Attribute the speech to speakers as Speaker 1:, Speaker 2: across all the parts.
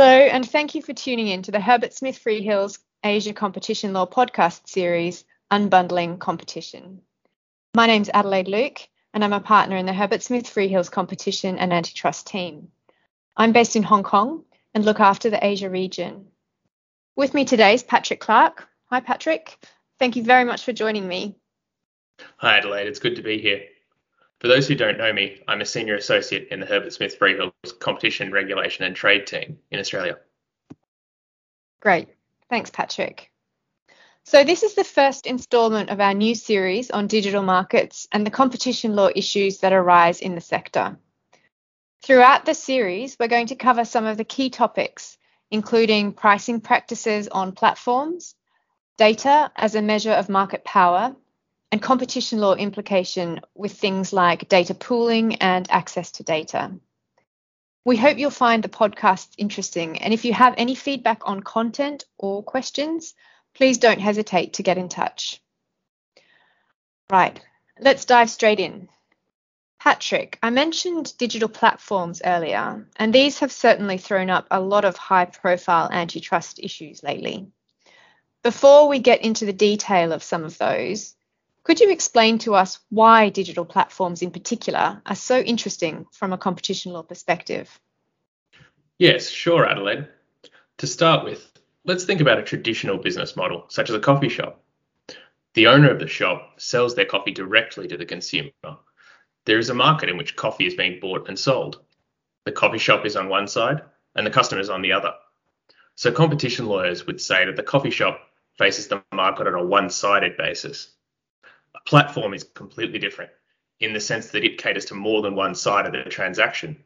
Speaker 1: Hello, and thank you for tuning in to the Herbert Smith Freehills Asia Competition Law podcast series, Unbundling Competition. My name's Adelaide Luke, and I'm a partner in the Herbert Smith Freehills Competition and Antitrust team. I'm based in Hong Kong and look after the Asia region. With me today is Patrick Clark. Hi, Patrick. Thank you very much for joining me.
Speaker 2: Hi, Adelaide. It's good to be here. For those who don't know me, I'm a senior associate in the Herbert Smith Freehills Competition, Regulation and Trade team in Australia.
Speaker 1: Great. Thanks, Patrick. So, this is the first instalment of our new series on digital markets and the competition law issues that arise in the sector. Throughout the series, we're going to cover some of the key topics, including pricing practices on platforms, data as a measure of market power, and competition law implication with things like data pooling and access to data. We hope you'll find the podcast interesting, and if you have any feedback on content or questions, please don't hesitate to get in touch. Right, let's dive straight in. Patrick, I mentioned digital platforms earlier, and these have certainly thrown up a lot of high profile antitrust issues lately. Before we get into the detail of some of those, could you explain to us why digital platforms in particular are so interesting from a competition law perspective?
Speaker 2: Yes, sure, Adelaide. To start with, let's think about a traditional business model, such as a coffee shop. The owner of the shop sells their coffee directly to the consumer. There is a market in which coffee is being bought and sold. The coffee shop is on one side and the customer is on the other. So competition lawyers would say that the coffee shop faces the market on a one sided basis a platform is completely different in the sense that it caters to more than one side of the transaction.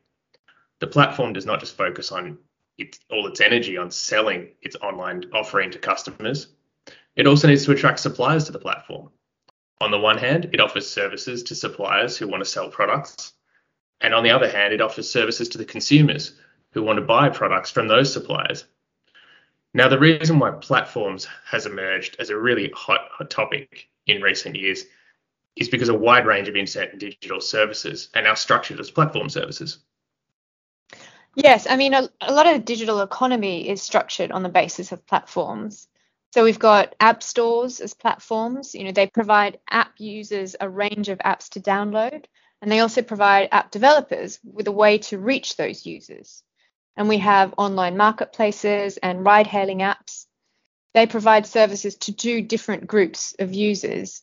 Speaker 2: The platform does not just focus on its, all its energy on selling its online offering to customers. It also needs to attract suppliers to the platform. On the one hand, it offers services to suppliers who want to sell products. And on the other hand, it offers services to the consumers who want to buy products from those suppliers. Now, the reason why platforms has emerged as a really hot, hot topic in recent years is because a wide range of internet and digital services are now structured as platform services.
Speaker 1: Yes, I mean, a, a, lot of digital economy is structured on the basis of platforms. So we've got app stores as platforms. You know, they provide app users a range of apps to download, and they also provide app developers with a way to reach those users. And we have online marketplaces and ride hailing apps they provide services to two different groups of users.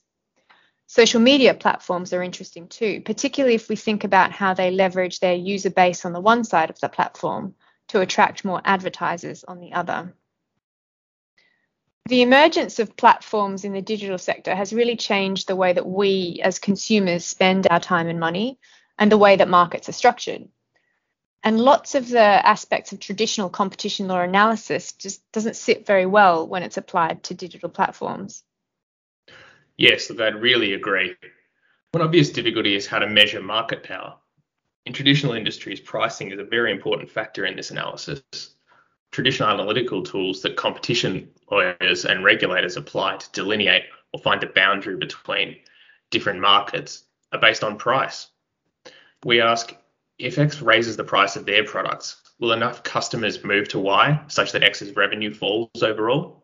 Speaker 1: Social media platforms are interesting too, particularly if we think about how they leverage their user base on the one side of the platform to attract more advertisers on the other. The emergence of platforms in the digital sector has really changed the way that we as consumers spend our time and money and the way that markets are structured. And lots of the aspects of traditional competition law analysis just doesn't sit very well when it's applied to digital platforms.
Speaker 2: Yes, I'd really agree. One obvious difficulty is how to measure market power. In traditional industries, pricing is a very important factor in this analysis. Traditional analytical tools that competition lawyers and regulators apply to delineate or find the boundary between different markets are based on price. We ask if X raises the price of their products, will enough customers move to Y such that X's revenue falls overall?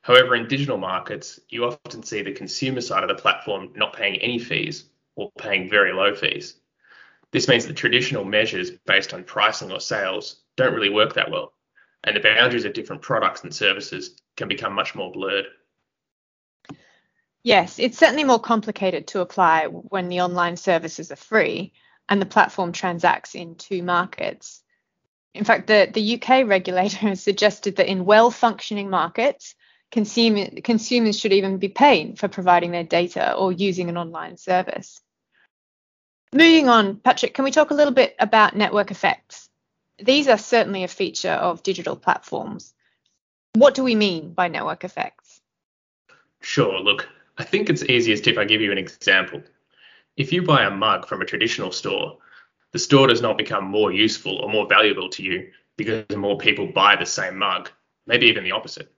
Speaker 2: However, in digital markets, you often see the consumer side of the platform not paying any fees or paying very low fees. This means that traditional measures based on pricing or sales don't really work that well, and the boundaries of different products and services can become much more blurred.
Speaker 1: Yes, it's certainly more complicated to apply when the online services are free and the platform transacts in two markets. In fact, the, the UK regulator has suggested that in well functioning markets, consumer, consumers should even be paying for providing their data or using an online service. Moving on, Patrick, can we talk a little bit about network effects? These are certainly a feature of digital platforms. What do we mean by network effects?
Speaker 2: Sure, look, I think it's easiest if I give you an example. If you buy a mug from a traditional store, the store does not become more useful or more valuable to you because more people buy the same mug, maybe even the opposite.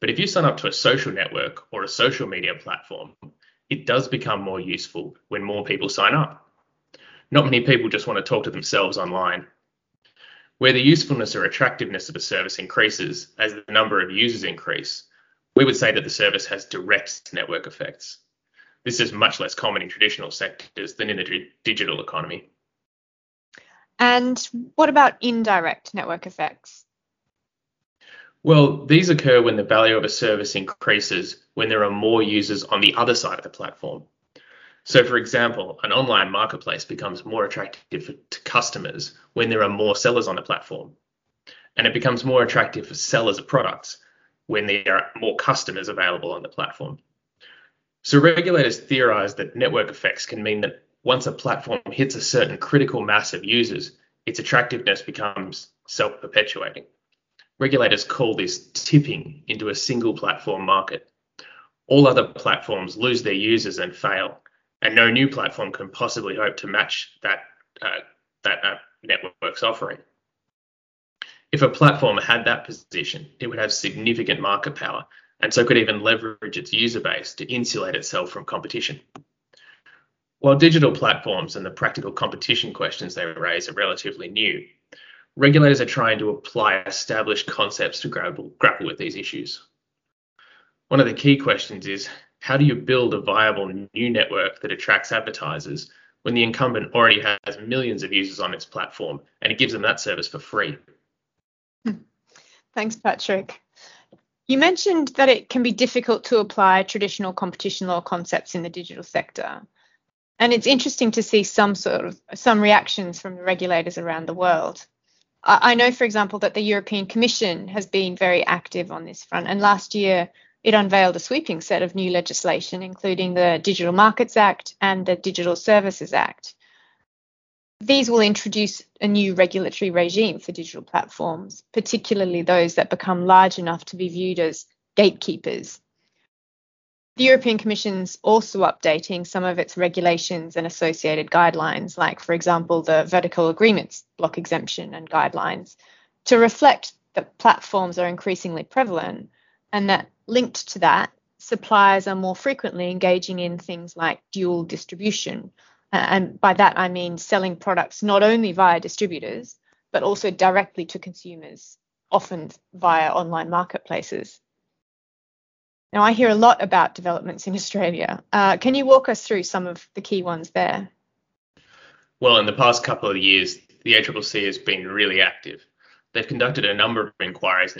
Speaker 2: But if you sign up to a social network or a social media platform, it does become more useful when more people sign up. Not many people just want to talk to themselves online. where the usefulness or attractiveness of a service increases as the number of users increase, we would say that the service has direct network effects. This is much less common in traditional sectors than in the digital economy.
Speaker 1: And what about indirect network effects?
Speaker 2: Well, these occur when the value of a service increases when there are more users on the other side of the platform. So, for example, an online marketplace becomes more attractive to customers when there are more sellers on the platform. And it becomes more attractive for sellers of products when there are more customers available on the platform. So, regulators theorize that network effects can mean that once a platform hits a certain critical mass of users, its attractiveness becomes self perpetuating. Regulators call this tipping into a single platform market. All other platforms lose their users and fail, and no new platform can possibly hope to match that uh, that uh, network's offering. If a platform had that position, it would have significant market power, and so could even leverage its user base to insulate itself from competition. While digital platforms and the practical competition questions they raise are relatively new, regulators are trying to apply established concepts to grapple, grapple with these issues. One of the key questions is how do you build a viable new network that attracts advertisers when the incumbent already has millions of users on its platform and it gives them that service for free? Hmm.
Speaker 1: Thanks, Patrick. You mentioned that it can be difficult to apply traditional competition law concepts in the digital sector. And it's interesting to see some sort of some reactions from the regulators around the world. I know, for example, that the European Commission has been very active on this front, and last year it unveiled a sweeping set of new legislation, including the Digital Markets Act and the Digital Services Act. These will introduce a new regulatory regime for digital platforms, particularly those that become large enough to be viewed as gatekeepers. The European Commission's also updating some of its regulations and associated guidelines, like, for example, the vertical agreements block exemption and guidelines, to reflect that platforms are increasingly prevalent and that linked to that, suppliers are more frequently engaging in things like dual distribution. And by that, I mean selling products not only via distributors, but also directly to consumers, often via online marketplaces. Now, I hear a lot about developments in Australia. Uh, can you walk us through some of the key ones there?
Speaker 2: Well, in the past couple of years, the ACCC has been really active. They've conducted a number of inquiries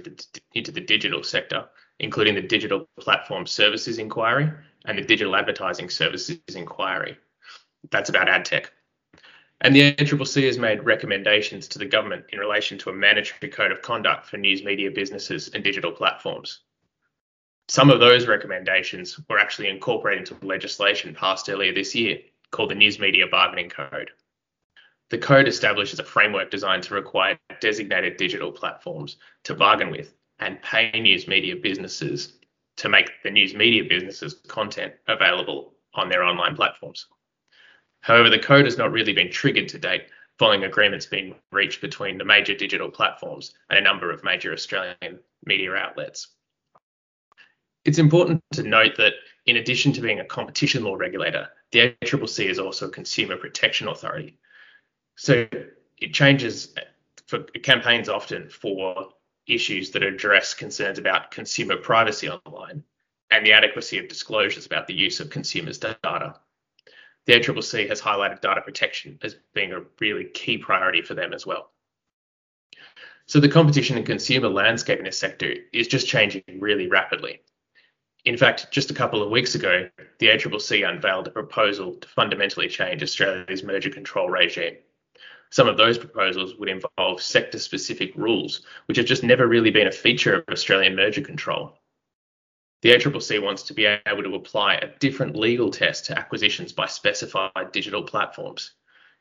Speaker 2: into the digital sector, including the Digital Platform Services Inquiry and the Digital Advertising Services Inquiry. That's about ad tech. And the ACCC has made recommendations to the government in relation to a mandatory code of conduct for news media businesses and digital platforms. Some of those recommendations were actually incorporated into legislation passed earlier this year called the News Media Bargaining Code. The code establishes a framework designed to require designated digital platforms to bargain with and pay news media businesses to make the news media businesses content available on their online platforms. However, the code has not really been triggered to date following agreements being reached between the major digital platforms and a number of major Australian media outlets. It's important to note that in addition to being a competition law regulator, the ACCC is also a consumer protection authority. So it changes for campaigns often for issues that address concerns about consumer privacy online and the adequacy of disclosures about the use of consumers' data. The ACCC has highlighted data protection as being a really key priority for them as well. So the competition and consumer landscape in this sector is just changing really rapidly. In fact, just a couple of weeks ago, the ACCC unveiled a proposal to fundamentally change Australia's merger control regime some of those proposals would involve sector specific rules, which have just never really been a feature of Australian merger control. The ACCC wants to be able to apply a different legal test to acquisitions by specified digital platforms.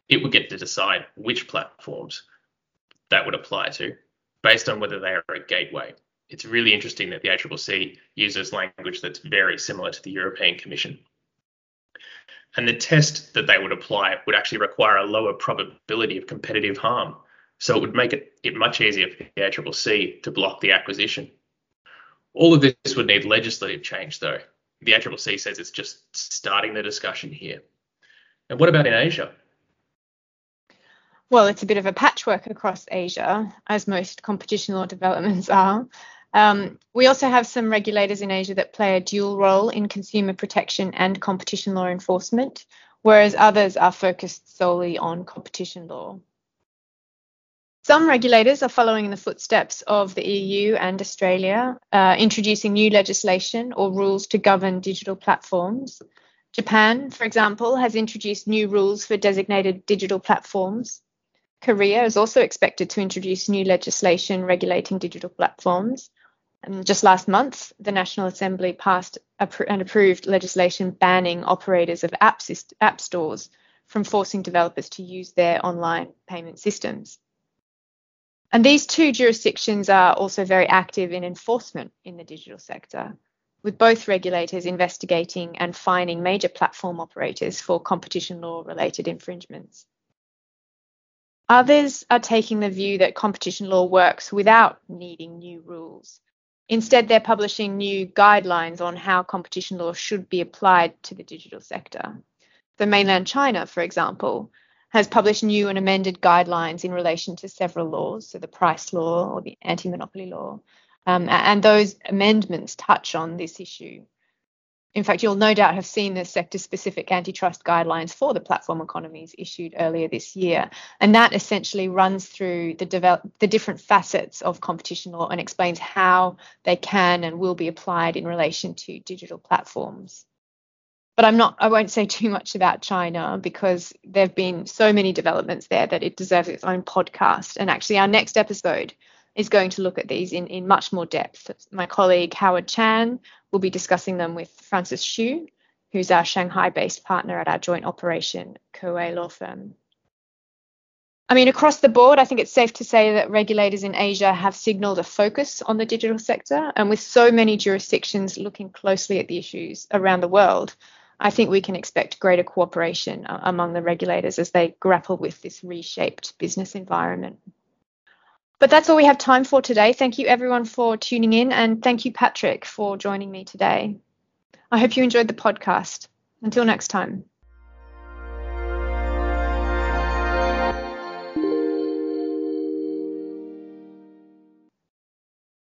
Speaker 2: It would get to decide which platforms that would apply to based on whether they are a gateway. It's really interesting that the ACCC uses language that's very similar to the European Commission and the test that they would apply would actually require a lower probability of competitive harm. So it would make it, it much easier for the ACCC to block the acquisition. All of this would need legislative change, though. The ACCC says it's just starting the discussion here. And what about in Asia?
Speaker 1: well, it's a bit of a patchwork across Asia, as most competition law developments are. Um, we also have some regulators in Asia that play a dual role in consumer protection and competition law enforcement, whereas others are focused solely on competition law. Some regulators are following in the footsteps of the EU and Australia, uh, introducing new legislation or rules to govern digital platforms. Japan, for example, has introduced new rules for designated digital platforms. Korea is also expected to introduce new legislation regulating digital platforms. And just last month, the National Assembly passed and approved legislation banning operators of app, app stores from forcing developers to use their online payment systems. And these two jurisdictions are also very active in enforcement in the digital sector, with both regulators investigating and fining major platform operators for competition law related infringements. Others are taking the view that competition law works without needing new rules. Instead, they're publishing new guidelines on how competition law should be applied to the digital sector. So, mainland China, for example, has published new and amended guidelines in relation to several laws, so the price law or the anti monopoly law. Um, and those amendments touch on this issue. In fact, you'll no doubt have seen the sector specific antitrust guidelines for the platform economies issued earlier this year. And that essentially runs through the, develop, the different facets of competition law and explains how they can and will be applied in relation to digital platforms but I'm not I won't say too much about China because there've been so many developments there that it deserves its own podcast. And actually our next episode is going to look at these in, in much more depth. My colleague Howard Chan will be discussing them with Francis Xu, who's our Shanghai-based partner at our joint operation, Kewei Law Firm. I mean, across the board, I think it's safe to say that regulators in Asia have signaled a focus on the digital sector. And with so many jurisdictions looking closely at the issues around the world, I think we can expect greater cooperation uh, among the regulators as they grapple with this reshaped business environment. But that's all we have time for today. Thank you everyone for tuning in and thank you Patrick for joining me today. I hope you enjoyed the podcast. Until next time.